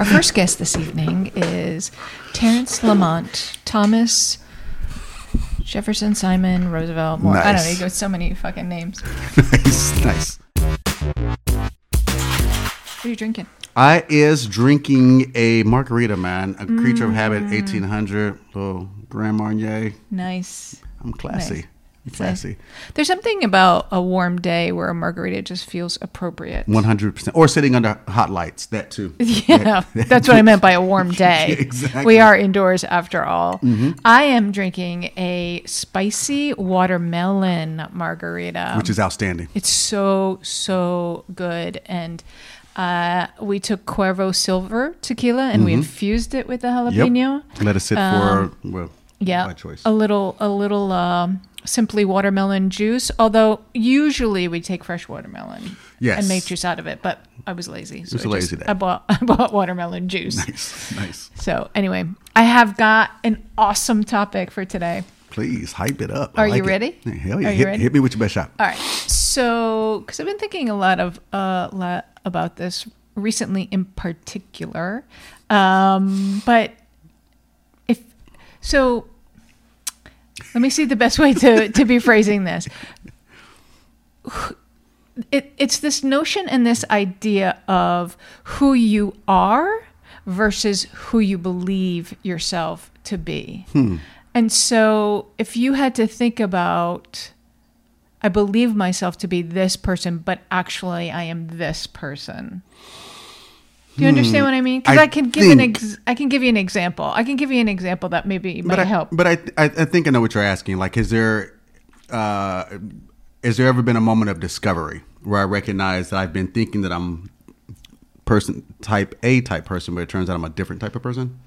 Our first guest this evening is Terrence Lamont, Thomas Jefferson, Simon, Roosevelt, Moore. I don't know. Nice. He goes so many fucking names. nice, nice. What are you drinking? I is drinking a margarita, man. A creature of Mm. habit, eighteen hundred, little Grand Marnier. Nice. I'm classy. Nice. Classy. There's something about a warm day where a margarita just feels appropriate. One hundred percent. Or sitting under hot lights. That too. Yeah, that's what I meant by a warm day. Exactly. We are indoors after all. Mm-hmm. I am drinking a spicy watermelon margarita. Which is outstanding. It's so so good, and uh, we took Cuervo Silver tequila and we infused it with the jalapeno. Mm-hmm. Yep. Let it sit for well. Um, Yeah, My choice. a little a little um, simply watermelon juice. Although usually we take fresh watermelon Yes. and make juice out of it, but I was lazy, so was I a just- lazy day. I bought I bought watermelon juice. Nice, nice. So anyway, I have got an awesome topic for today. Please hype it up. I Are you like it. ready? Hell yeah! Are you hit, ready? hit me with your best shot. All right. So, because I've been thinking a lot of uh, lot about this recently, in particular, um, but if so, let me see the best way to to be phrasing this. It, it's this notion and this idea of who you are versus who you believe yourself to be. Hmm. And so, if you had to think about I believe myself to be this person, but actually I am this person. Do you understand what I mean? Because Hmm. I I, can give an ex- I can give you an example. I can give you an example that maybe might but I, help. But I, I, I think I know what you're asking. Like, is there, uh, is there ever been a moment of discovery where I recognize that I've been thinking that I'm person type A type person, but it turns out I'm a different type of person?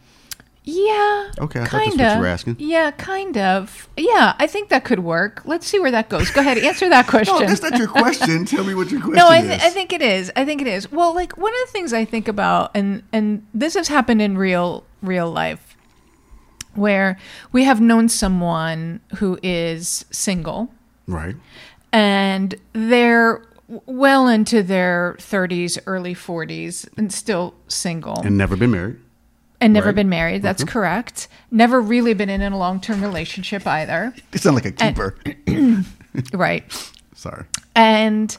Yeah. Okay, I thought kind that's what you of. were asking. Yeah, kind of. Yeah, I think that could work. Let's see where that goes. Go ahead, answer that question. No, that's not your question. Tell me what your question is. No, I, is. th- I think it is. I think it is. Well, like one of the things I think about, and and this has happened in real real life, where we have known someone who is single, right. and they're well into their 30s, early 40s, and still single And never been married. And never right. been married. That's mm-hmm. correct. Never really been in a long term relationship either. You sound like a keeper. Right. Sorry. and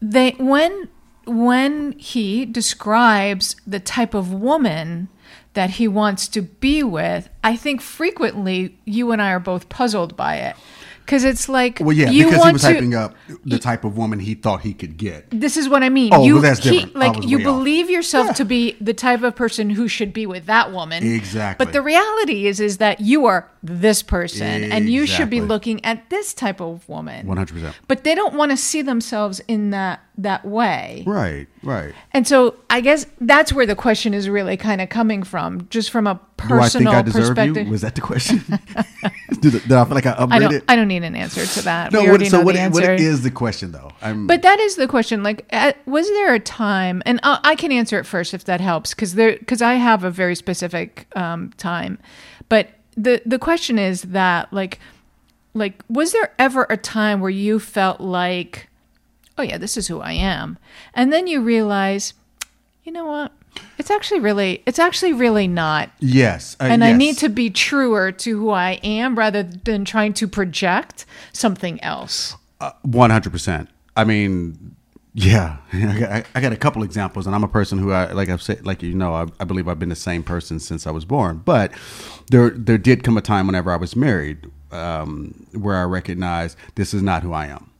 they when when he describes the type of woman that he wants to be with i think frequently you and i are both puzzled by it because it's like Well, yeah, you because he was to hyping up the type of woman he thought he could get. this is what I mean. Oh, you well, that's different. I like you way off. believe yourself Yeah. to be the type of person who should be with that woman. Exactly. But the reality is is that you are this person and you should be looking at this type of woman. 100%. But they don't want to see themselves in that that way. Right, right. And so I guess that's where the question is really kind of coming from, just from a Do I think personal I deserve perspective. you? Was that the question? did, did I feel like I upgraded? I don't I don't need an answer to that. no, what, so what, what is the question though? I'm, But that is the question. Like, at, was there a time? And I, I can answer it first if that helps, because there, because I have a very specific um, time. But the the question is that, like, like, was there ever a time where you felt like, oh yeah, this is who I am, and then you realize, you know what? It's actually really, it's actually really not. yes, uh, And I need to be truer to who I am rather than trying to project something else. One hundred percent. I mean, yeah, I got, I got a couple examples, and I'm a person who, I like I've said, like you know, I, I believe I've been the same person since I was born. But there, there did come a time whenever I was married um, where I recognized this is not who I am.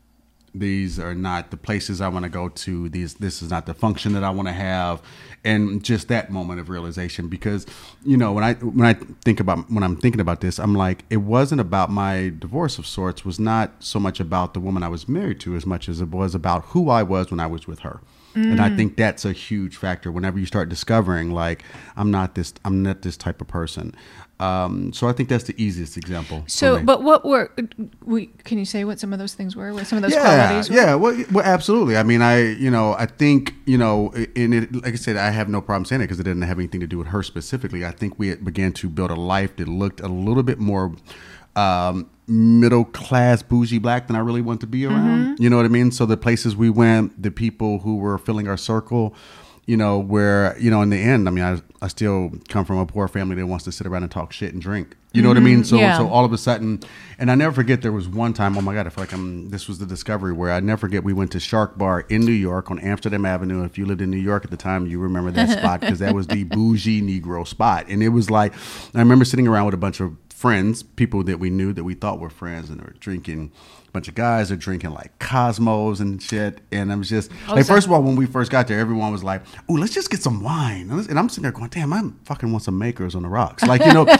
These are not the places I want to go to. These, this is not the function that I want to have, and just that moment of realization. Because you know, when I when I think about when I'm thinking about this, I'm like, it wasn't about my divorce of sorts. Was not so much about the woman I was married to as much as it was about who I was when I was with her. And I think that's a huge factor. Whenever you start discovering, like, I'm not this, I'm not this type of person. Um, so I think that's the easiest example. So, but what were we? Can you say what some of those things were? What some of those yeah, qualities? Were? Yeah, well, well, absolutely. I mean, I, you know, I think, you know, in it, like I said, I have no problem saying it because it didn't have anything to do with her specifically. I think we began to build a life that looked a little bit more um, middle class, bougie black than I really want to be mm-hmm. around. You know what I mean? So the places we went, the people who were filling our circle, you know, where you know, in the end, I mean, I I still come from a poor family that wants to sit around and talk shit and drink. You know what I mean? Mm-hmm. So yeah. so all of a sudden, and I never forget there was one time. Oh my god, I feel like I'm. This was the discovery where I never forget. We went to Shark Bar in New York on Amsterdam Avenue. If you lived in New York at the time, you remember that spot because that was the bougie Negro spot, and it was like I remember sitting around with a bunch of friends, people that we knew that we thought were friends, and they were drinking. A bunch of guys are drinking like Cosmos and shit, and I'm just oh, like, so- first of all, when we first got there, everyone was like, "Oh, let's just get some wine," and I'm sitting there going, "Damn, I fucking want some Maker's on the rocks," like you know.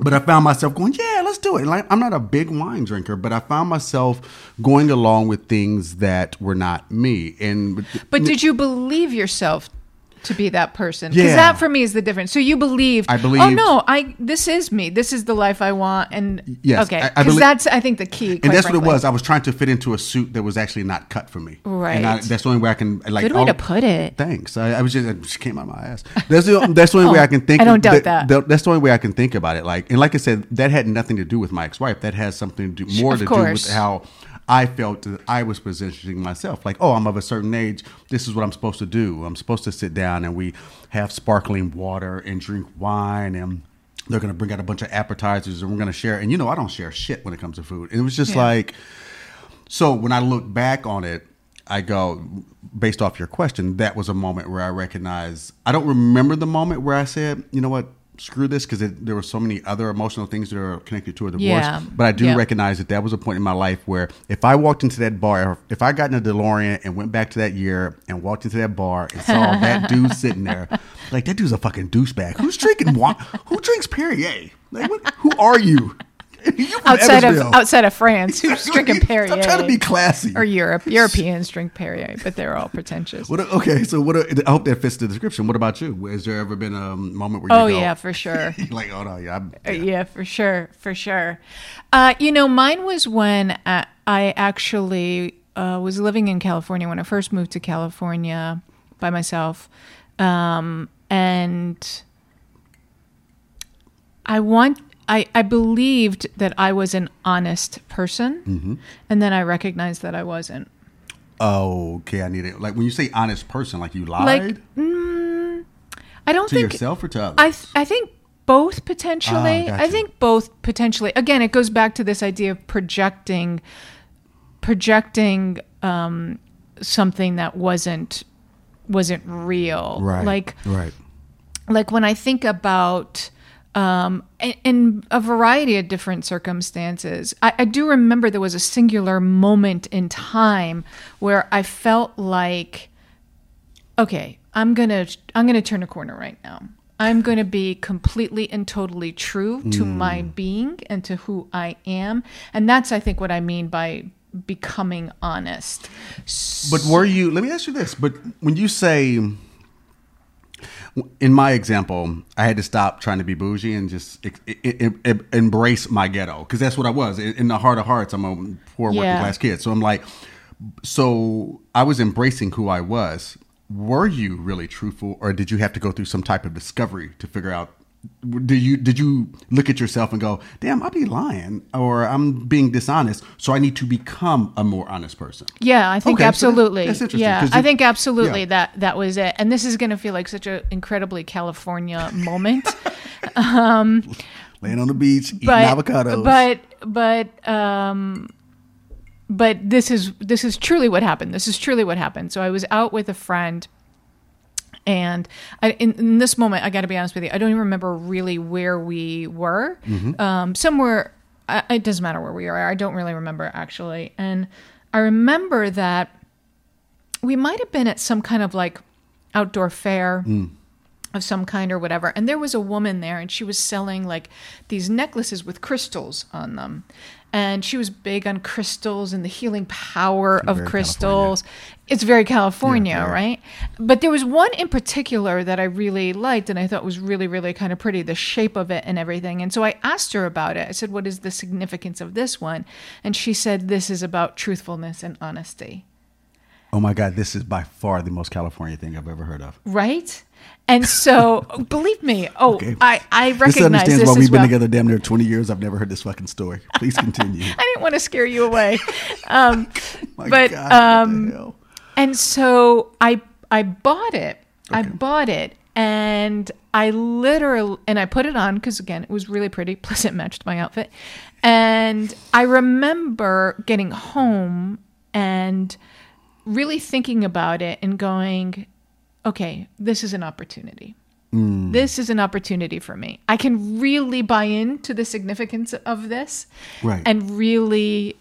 But I found myself going, yeah, let's do it. Like I'm not a big wine drinker, but I found myself going along with things that were not me. And But did you believe yourself to be that person? Because Yeah. that for me is the difference. So you believed. I believe. Oh no, I this is me. This is the life I want. And Yes, okay, because that's I think the key. and that's what it was. I was trying to fit into a suit that was actually not cut for me. Right. And I, that's the only way I can like. Good way all- to put it. Thanks. I, I was just it just came out of my ass. That's the that's the only oh, way I can think. Oh, I don't doubt that. That's the only way I can think about it. Like and like I said, that had nothing to do with my ex-wife. That has something to do more Of to course. do with how I felt that I was positioning myself. Like, oh, I'm of a certain age. This is what I'm supposed to do. I'm supposed to sit down and we have sparkling water and drink wine and. They're gonna bring out a bunch of appetizers and we're gonna share. And you know, I don't share shit when it comes to food. And it was just Yeah. like, so when I look back on it, I go, based off your question, that was a moment where I recognize. I don't remember the moment where I said, you know what, screw this, because there were so many other emotional things that are connected to a divorce. Yeah. But I do recognize that that was a point in my life where if I walked into that bar, if I got in a DeLorean and went back to that year and walked into that bar and saw that dude sitting there, like that dude's a fucking douchebag. Who's drinking wine? Who drinks Perrier? Like, what, who are you? Outside of outside of France, who's drinking Perrier? I'm trying to be classy. or Europe. Europeans drink Perrier, but they're all pretentious. What, okay, so what? I hope that fits the description. What about you? Has there ever been a moment where you Oh go, yeah, for sure. like, oh no, yeah, Uh, yeah, for sure, for sure. Uh, you know, mine was when uh, I actually uh, was living in California when I first moved to California by myself, um, and I want. I, I believed that I was an honest person, Mm-hmm. and then I recognized that I wasn't. oh, okay, I need it. Like when you say honest person, like you lied Like, mm, I don't think to think yourself or to others. I th- I think both potentially. Ah, I think both potentially. Again, it goes back to this idea of projecting, projecting um, something that wasn't wasn't real. right, Like right, like when I think about um, in, a variety of different circumstances, I, I do remember there was a singular moment in time where I felt like, okay, I'm gonna I'm gonna turn a corner right now. I'm going to be completely and totally true to my being and to who I am, and that's I think what I mean by becoming honest. But were you? Let me ask you this. But when you say, in my example, I had to stop trying to be bougie and just e- e- e- embrace my ghetto because that's what I was. In in the heart of hearts, I'm a poor working Yeah. class kid. So I'm like, so I was embracing who I was. Were you really truthful, or did you have to go through some type of discovery to figure out? Did you did you look at yourself and go, "Damn, I be lying," or "I'm being dishonest," so I need to become a more honest person? Yeah, I think Okay, so absolutely. that's interesting, yeah, I think absolutely yeah. that that was it. And this is going to feel like such an incredibly California moment. um, Laying on the beach, eating but avocados. but but um but this is this is truly what happened. This is truly what happened. So I was out with a friend and I, in, in this moment, I got to be honest with you, I don't even remember really where we were. Um, somewhere, I, it doesn't matter where we are. I don't really remember actually. And I remember that we might have been at some kind of like outdoor fair of some kind or whatever. And there was a woman there and she was selling like these necklaces with crystals on them. And she was big on crystals and the healing power of very crystals. It's very California, Yeah, right? But there was one in particular that I really liked and I thought was really, really kind of pretty, the shape of it and everything. And so I asked her about it. I said, What is the significance of this one? And she said, This is about truthfulness and honesty. oh my God, this is by far the most California thing I've ever heard of. Right? And so, believe me, oh, Okay. I, I This recognize understands this why we've been well. together damn near 20 years. I've never heard this fucking story. Please continue. I didn't want to scare you away. Um, My but God, um, and so I I bought it I bought it and I literally and I put it on because again it was really pretty. Plus it matched my outfit. And I remember getting home and really thinking about it and going, okay, this is an opportunity. Mm. This is an opportunity for me. I can really buy into the significance of this Right. and really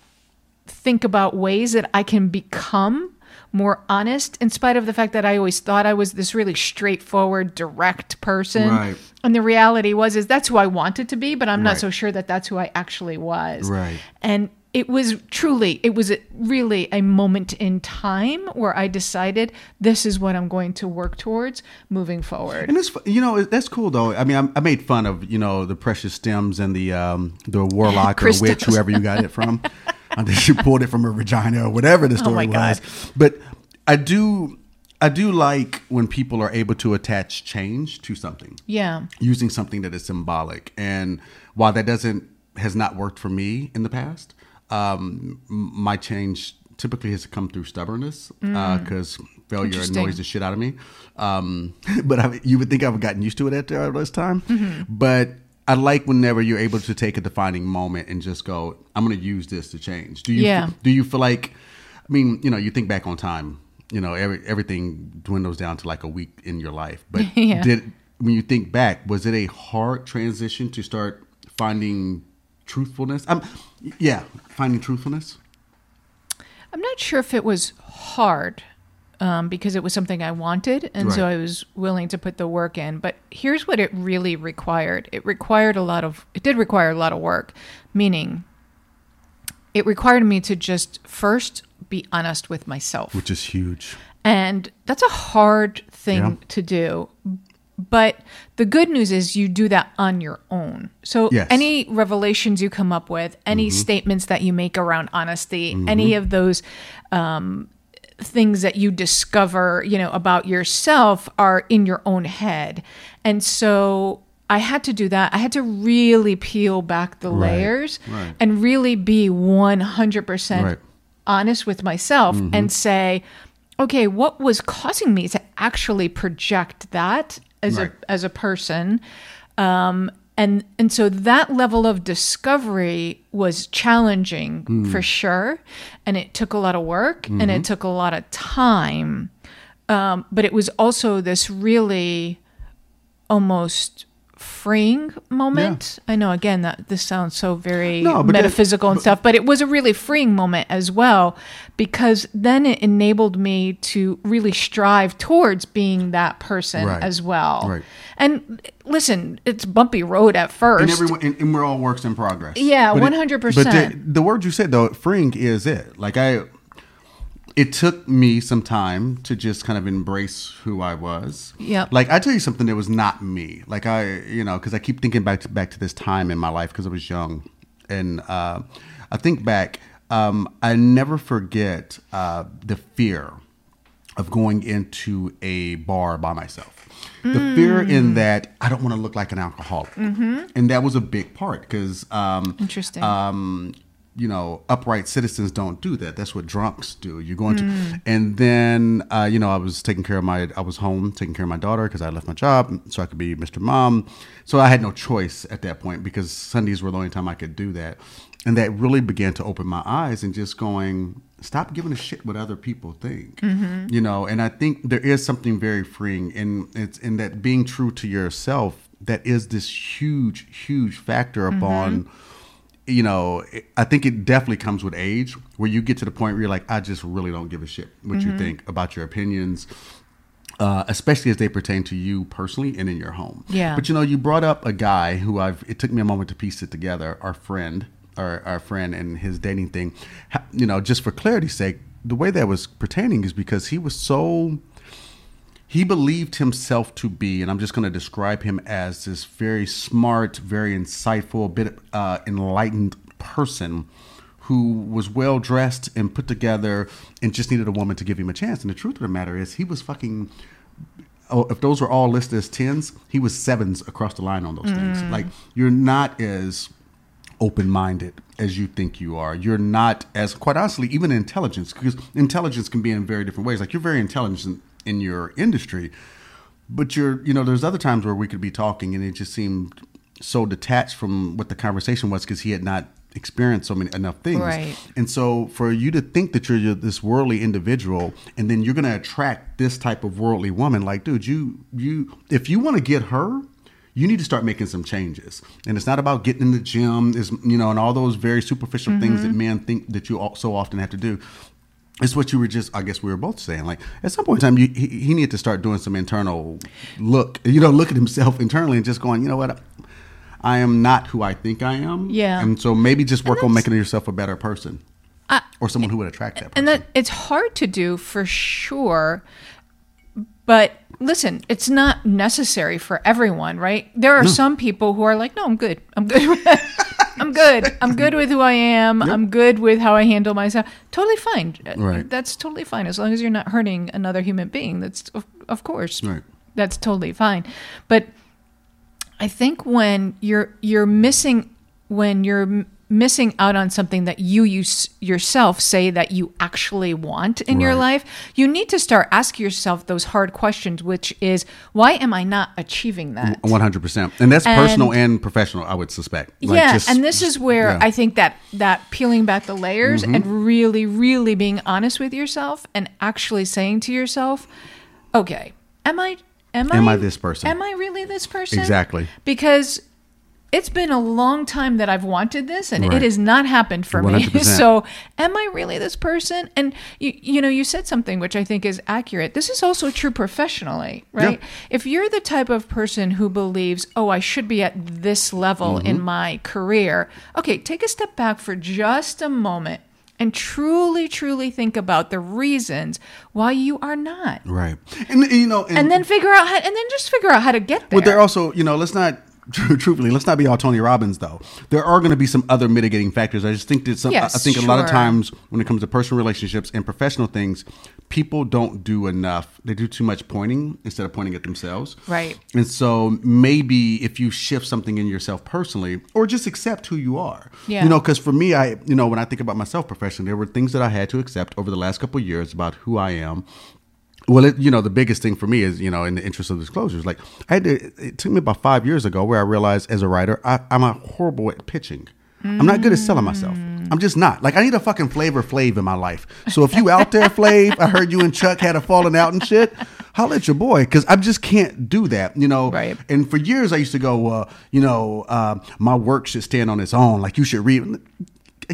think about ways that I can become more honest in spite of the fact that I always thought I was this really straightforward, direct person. Right. And the reality was is that's who I wanted to be, but I'm not so sure that that's who I actually was. Right. And it was truly, it was a- really a moment in time where I decided this is what I'm going to work towards moving forward. And it's you know that's cool though. I mean, I, I made fun of you know the precious stems and the um, the warlock or witch, whoever you got it from. I think she pulled it from her vagina or whatever the story Oh was. But I do I do like when people are able to attach change to something Yeah. using something that is symbolic. And while that doesn't has not worked for me in the past, um, my change typically has come through stubbornness because failure annoys the shit out of me. Um, but I, you would think I've gotten used to it at uh, this time. Mm-hmm. But I like whenever you're able to take a defining moment and just go, "I'm going to use this to change." Do you? Yeah. Do you feel like? I mean, you know, you think back on time. You know, every, everything dwindles down to like a week in your life. But Yeah. did when you think back, was it a hard transition to start finding truthfulness? Um, yeah, finding truthfulness. I'm not sure if it was hard um, because it was something I wanted, and so I was willing to put the work in. But here's what it really required: it required a lot of, it did require a lot of work, meaning it required me to just first be honest with myself. which is huge. And that's a hard thing Yeah. to do. But the good news is you do that on your own. So Yes. any revelations you come up with, any mm-hmm. statements that you make around honesty, mm-hmm. any of those um, things that you discover, you know, about yourself are in your own head. And so I had to do that. I had to really peel back the Right, layers right. and really be 100% Right. honest with myself mm-hmm. and say, okay, what was causing me to actually project that as Right. a as a person? Um, and and so that level of discovery was challenging for sure, and it took a lot of work and it took a lot of time. Um, but it was also this really almost freeing moment. I know again that this sounds so very No, that- metaphysical and stuff, but it was a really freeing moment as well because then it enabled me to really strive towards being that person Right. as well. Right. And listen, it's bumpy road at first. And everyone, and, and we're all works in progress. Yeah, But 100%. But the, the word you said though, freeing is it. Like I, it took me some time to just kind of embrace who I was. Yep. Like I tell you something that was not me. Like I, you know, because I keep thinking back to, back to this time in my life because I was young, and uh, I think back. Um, I never forget uh, the fear of going into a bar by myself. The fear Mm. in that I don't want to look like an alcoholic, and that was a big part because um, Interesting. um, you know, upright citizens don't do that. That's what drunks do. You're going to, mm. and then, uh, you know, I was taking care of my, I was home taking care of my daughter because I left my job so I could be Mr. Mom. So I had no choice at that point because Sundays were the only time I could do that. And that really began to open my eyes and just going, stop giving a shit what other people think, mm-hmm. you know. And I think there is something very freeing in it's in that being true to yourself. That is this huge, huge factor mm-hmm. upon you know, I think it definitely comes with age where you get to the point where you're like, I just really don't give a shit what Mm-hmm. you think about your opinions, uh, especially as they pertain to you personally and in your home. Yeah. But you know, you brought up a guy who I've, it took me a moment to piece it together, our friend, our, our friend and his dating thing. You know, just for clarity's sake, the way that was pertaining is because he was so he believed himself to be, and I'm just going to describe him as this very smart, very insightful, a bit uh, enlightened person who was well dressed and put together and just needed a woman to give him a chance. And the truth of the matter is, he was fucking. Oh, if those were all listed as tens, he was sevens across the line on those things. Like you're not as open-minded as you think you are. You're not as quite honestly even intelligence because intelligence can be in very different ways. Like you're very intelligent in your industry, but you're you know there's other times where we could be talking and it just seemed so detached from what the conversation was because he had not experienced so many enough things. Right. and so for you to think that you're, you're this worldly individual and then you're going to attract this type of worldly woman like dude you you if you want to get her you need to start making some changes. And it's not about getting in the gym is you know and all those very superficial things that mm-hmm. men think that you all, so often have to do it's what you were just i guess we were both saying like at some point in time you, he, he needed to start doing some internal look you know look at himself internally and just going you know what? I am not who i think i am. Yeah. and so maybe just work on making yourself a better person or someone who would attract that person and that it's hard to do for sure but listen it's not necessary for everyone right? There are some people who are like no i'm good. I'm good i'm good. I'm good with who i am. I'm good with how i handle myself. Totally fine. Uh, right. that's totally fine. As long as you're not hurting another human being that's of, of course Right. that's totally fine. But I think when you're you're missing when you're missing out on something that you, you yourself say that you actually want in your life, you need to start asking yourself those hard questions, which is why am I not achieving that? One hundred percent, and that's And- personal and professional. I would suspect. Like, yeah, just- and this is where yeah. Mm-hmm. I think that that peeling back the layers and really, really being honest with yourself and actually saying to yourself, "Okay, am I am, I Am I this person? Am I really this person? Exactly. Because it's been a long time that I've wanted this, and Right. it has not happened for me. 100%. so, am I really this person? And you, you know, you said something which I think is accurate. This is also true professionally, right? Yeah. If you're the type of person who believes, oh, I should be at this level in Mm-hmm. my career, okay, take a step back for just a moment and truly, truly think about the reasons why you are not. right, and you know, and, And then figure out how, and then just figure out how to get there. But there also, you know, let's not truthfully, let's not be all Tony Robbins though. There are going to be some other mitigating factors. I just think that some. Yes, I think a lot of times when it comes to personal relationships and professional things, people don't do enough. They do too much pointing instead of pointing at themselves. Right. And so maybe if you shift something in yourself personally, or just accept who you are. Yeah. You know, because for me, I, you know, when I think about myself professionally, there were things that I had to accept over the last couple of years about who I am. Well, it, you know, the biggest thing for me is, you know, in the interest of disclosures, like I had to, it took me about five years ago where I realized as a writer, I, I'm a horrible at pitching. I'm not good at selling myself. I'm just not. Like I need a fucking flavor Flav in my life. So if you out there, Flav, I heard you and Chuck had a falling out and shit. Holla at your boy because I just can't do that. You know. Right. And for years I used to go, uh, you know, uh, my work should stand on its own. Like you should read.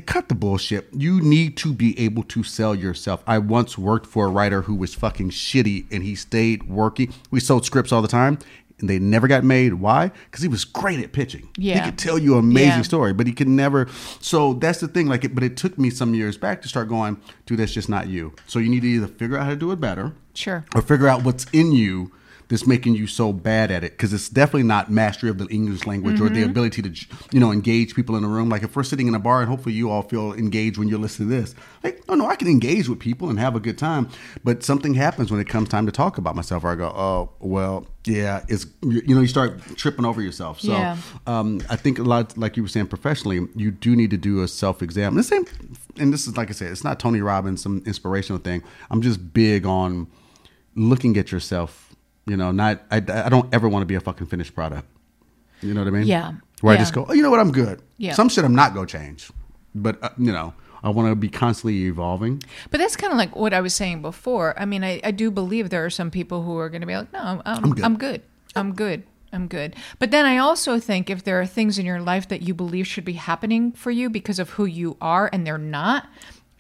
Cut the bullshit. You need to be able to sell yourself. I once worked for a writer who was fucking shitty and he stayed working. We sold scripts all the time and they never got made. Why? Because he was great at pitching. Yeah. He could tell you an amazing Yeah. story, but he could never. So that's the thing. Like, it, but it took me some years back to start going, dude, that's just not you. So you need to either figure out how to do it better Sure. or figure out what's in you that's making you so bad at it because it's definitely not mastery of the english language or the Mm-hmm. ability to you know engage people in a room. Like if we're sitting in a bar and hopefully you all feel engaged when you're listening to this like no no i can engage with people and have a good time. But something happens when it comes time to talk about myself or i go oh well yeah it's you you know you start tripping over yourself. So Yeah. um, i think a lot like you were saying professionally you do need to do a self-exam. The same and this is like i said it's not tony robbins some inspirational thing. I'm just big on looking at yourself you know not i, I don't ever want to be a fucking finished product you know what i mean Yeah. where i just go oh you know what i'm good Yeah. some shit i'm not going to change but uh, you know i want to be constantly evolving But that's kind of like what I was saying before. I mean, I, I do believe there are some people who are going to be like, no, I'm, I'm, good. I'm good. I'm good. I'm good. But then I also think if there are things in your life that you believe should be happening for you because of who you are and they're not,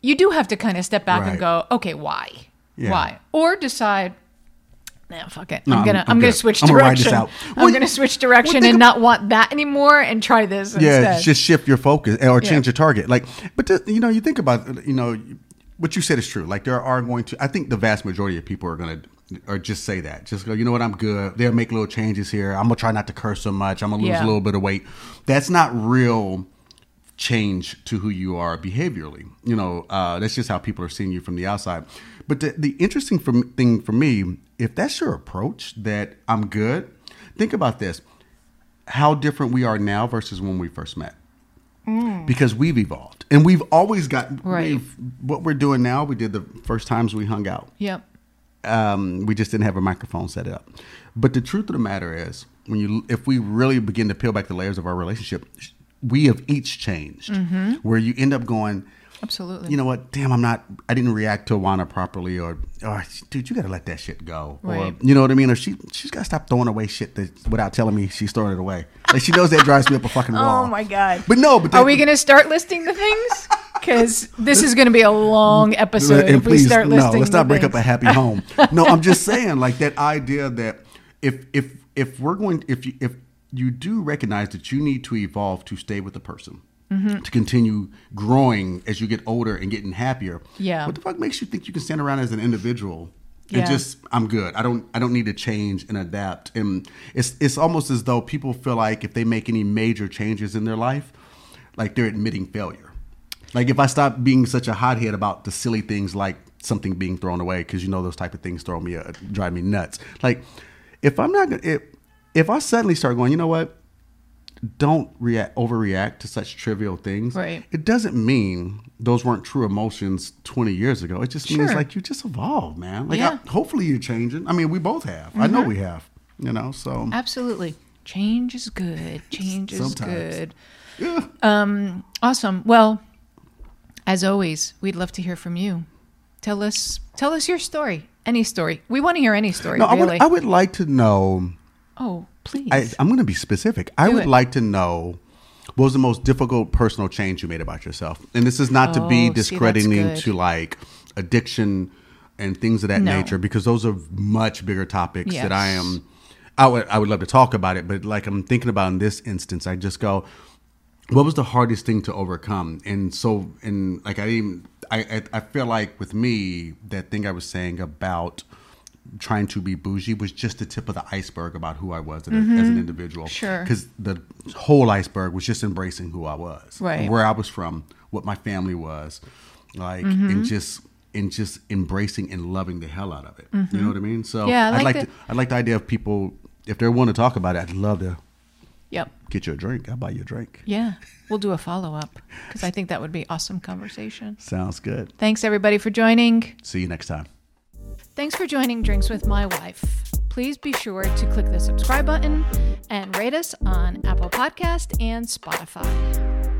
you do have to kind of step back and go, okay, why? Yeah. Why? Or decide, nah, fuck it. No, I'm gonna I'm I'm, gonna good. switch I'm gonna direction. out. I'm Well, gonna switch direction think and not want that anymore and try this yeah instead. just shift your focus or change Yeah. your target like but you know you think about you know what you said is true like there are going to i think the vast majority of people are going to or just say that just go you know what i'm good they'll make little changes here i'm gonna try not to curse so much i'm gonna lose Yeah. a little bit of weight that's not real change to who you are behaviorally you know uh, that's just how people are seeing you from the outside but the, the interesting for, thing for me if that's your approach that i'm good think about this how different we are now versus when we first met because we've evolved and we've always got Right. we've, what we're doing now we did the first times we hung out Yep. Um, we just didn't have a microphone set up. But the truth of the matter is, when you if we really begin to peel back the layers of our relationship, we have each changed. Mm-hmm. Where you end up going, Absolutely. you know what? Damn, I'm not. I didn't react to Uana properly, or, or dude, you got to let that shit go, or Right. you know what I mean? Or she she's got to stop throwing away shit that, without telling me she's throwing it away. Like she knows that drives me up a fucking wall. Oh my god. But no, but Are we to start listing the things? Because this is to be a long episode and if we please, start no, let's not break up a happy home. no, I'm just saying, like that idea that if if if we're going, if you if you do recognize that you need to evolve to stay with the person. Mm-hmm. To continue growing as you get older and getting happier. Yeah. What the fuck makes you think you can stand around as an individual and Yeah. just I'm good. I don't I don't need to change and adapt. And it's it's almost as though people feel like if they make any major changes in their life, like they're admitting failure. Like if I stop being such a hothead about the silly things like something being thrown away, because you know those type of things throw me uh, drive me nuts. Like if I'm not gonna if if I suddenly start going, you know what? Don't react overreact to such trivial things. Right. It doesn't mean those weren't true emotions 20 years ago. It just means like you just evolved, man. Like Yeah. I, hopefully you're changing. I mean, we both have. I know we have. You know, so Absolutely. Change is good. Change is good. yeah. Um, awesome. Well, as always, we'd love to hear from you. Tell us tell us your story. Any story. We want to hear any story, No, I really. would I would like to know oh, please. I, I'm going to be specific. I would it. like to know what was the most difficult personal change you made about yourself. And this is not to Oh, be discrediting good. to like addiction and things of that No. nature because those are much bigger topics that I am. I would I would love to talk about it, but like I'm thinking about in this instance, I just go, what was the hardest thing to overcome? And so, and like I even I I, I feel like with me that thing I was saying about trying to be bougie was just the tip of the iceberg about who I was as, a- as an individual. Mm-hmm. Sure. Because the whole iceberg was just embracing who I was, Right. Where I was from, what my family was, like, Mm-hmm. and just and just embracing and loving the hell out of it. You know what I mean? So Mm-hmm. Yeah, I I'd like like the- to. I like the idea of people if they're willing to talk about it. I'd love to yep. get you a drink. I'll buy you a drink. Yeah. We'll do a follow up because I think that would be awesome conversation. Sounds good. Thanks everybody for joining. See you next time. Thanks for joining Drinks with My Wife. Please be sure to click the subscribe button and rate us on Apple Podcast and Spotify.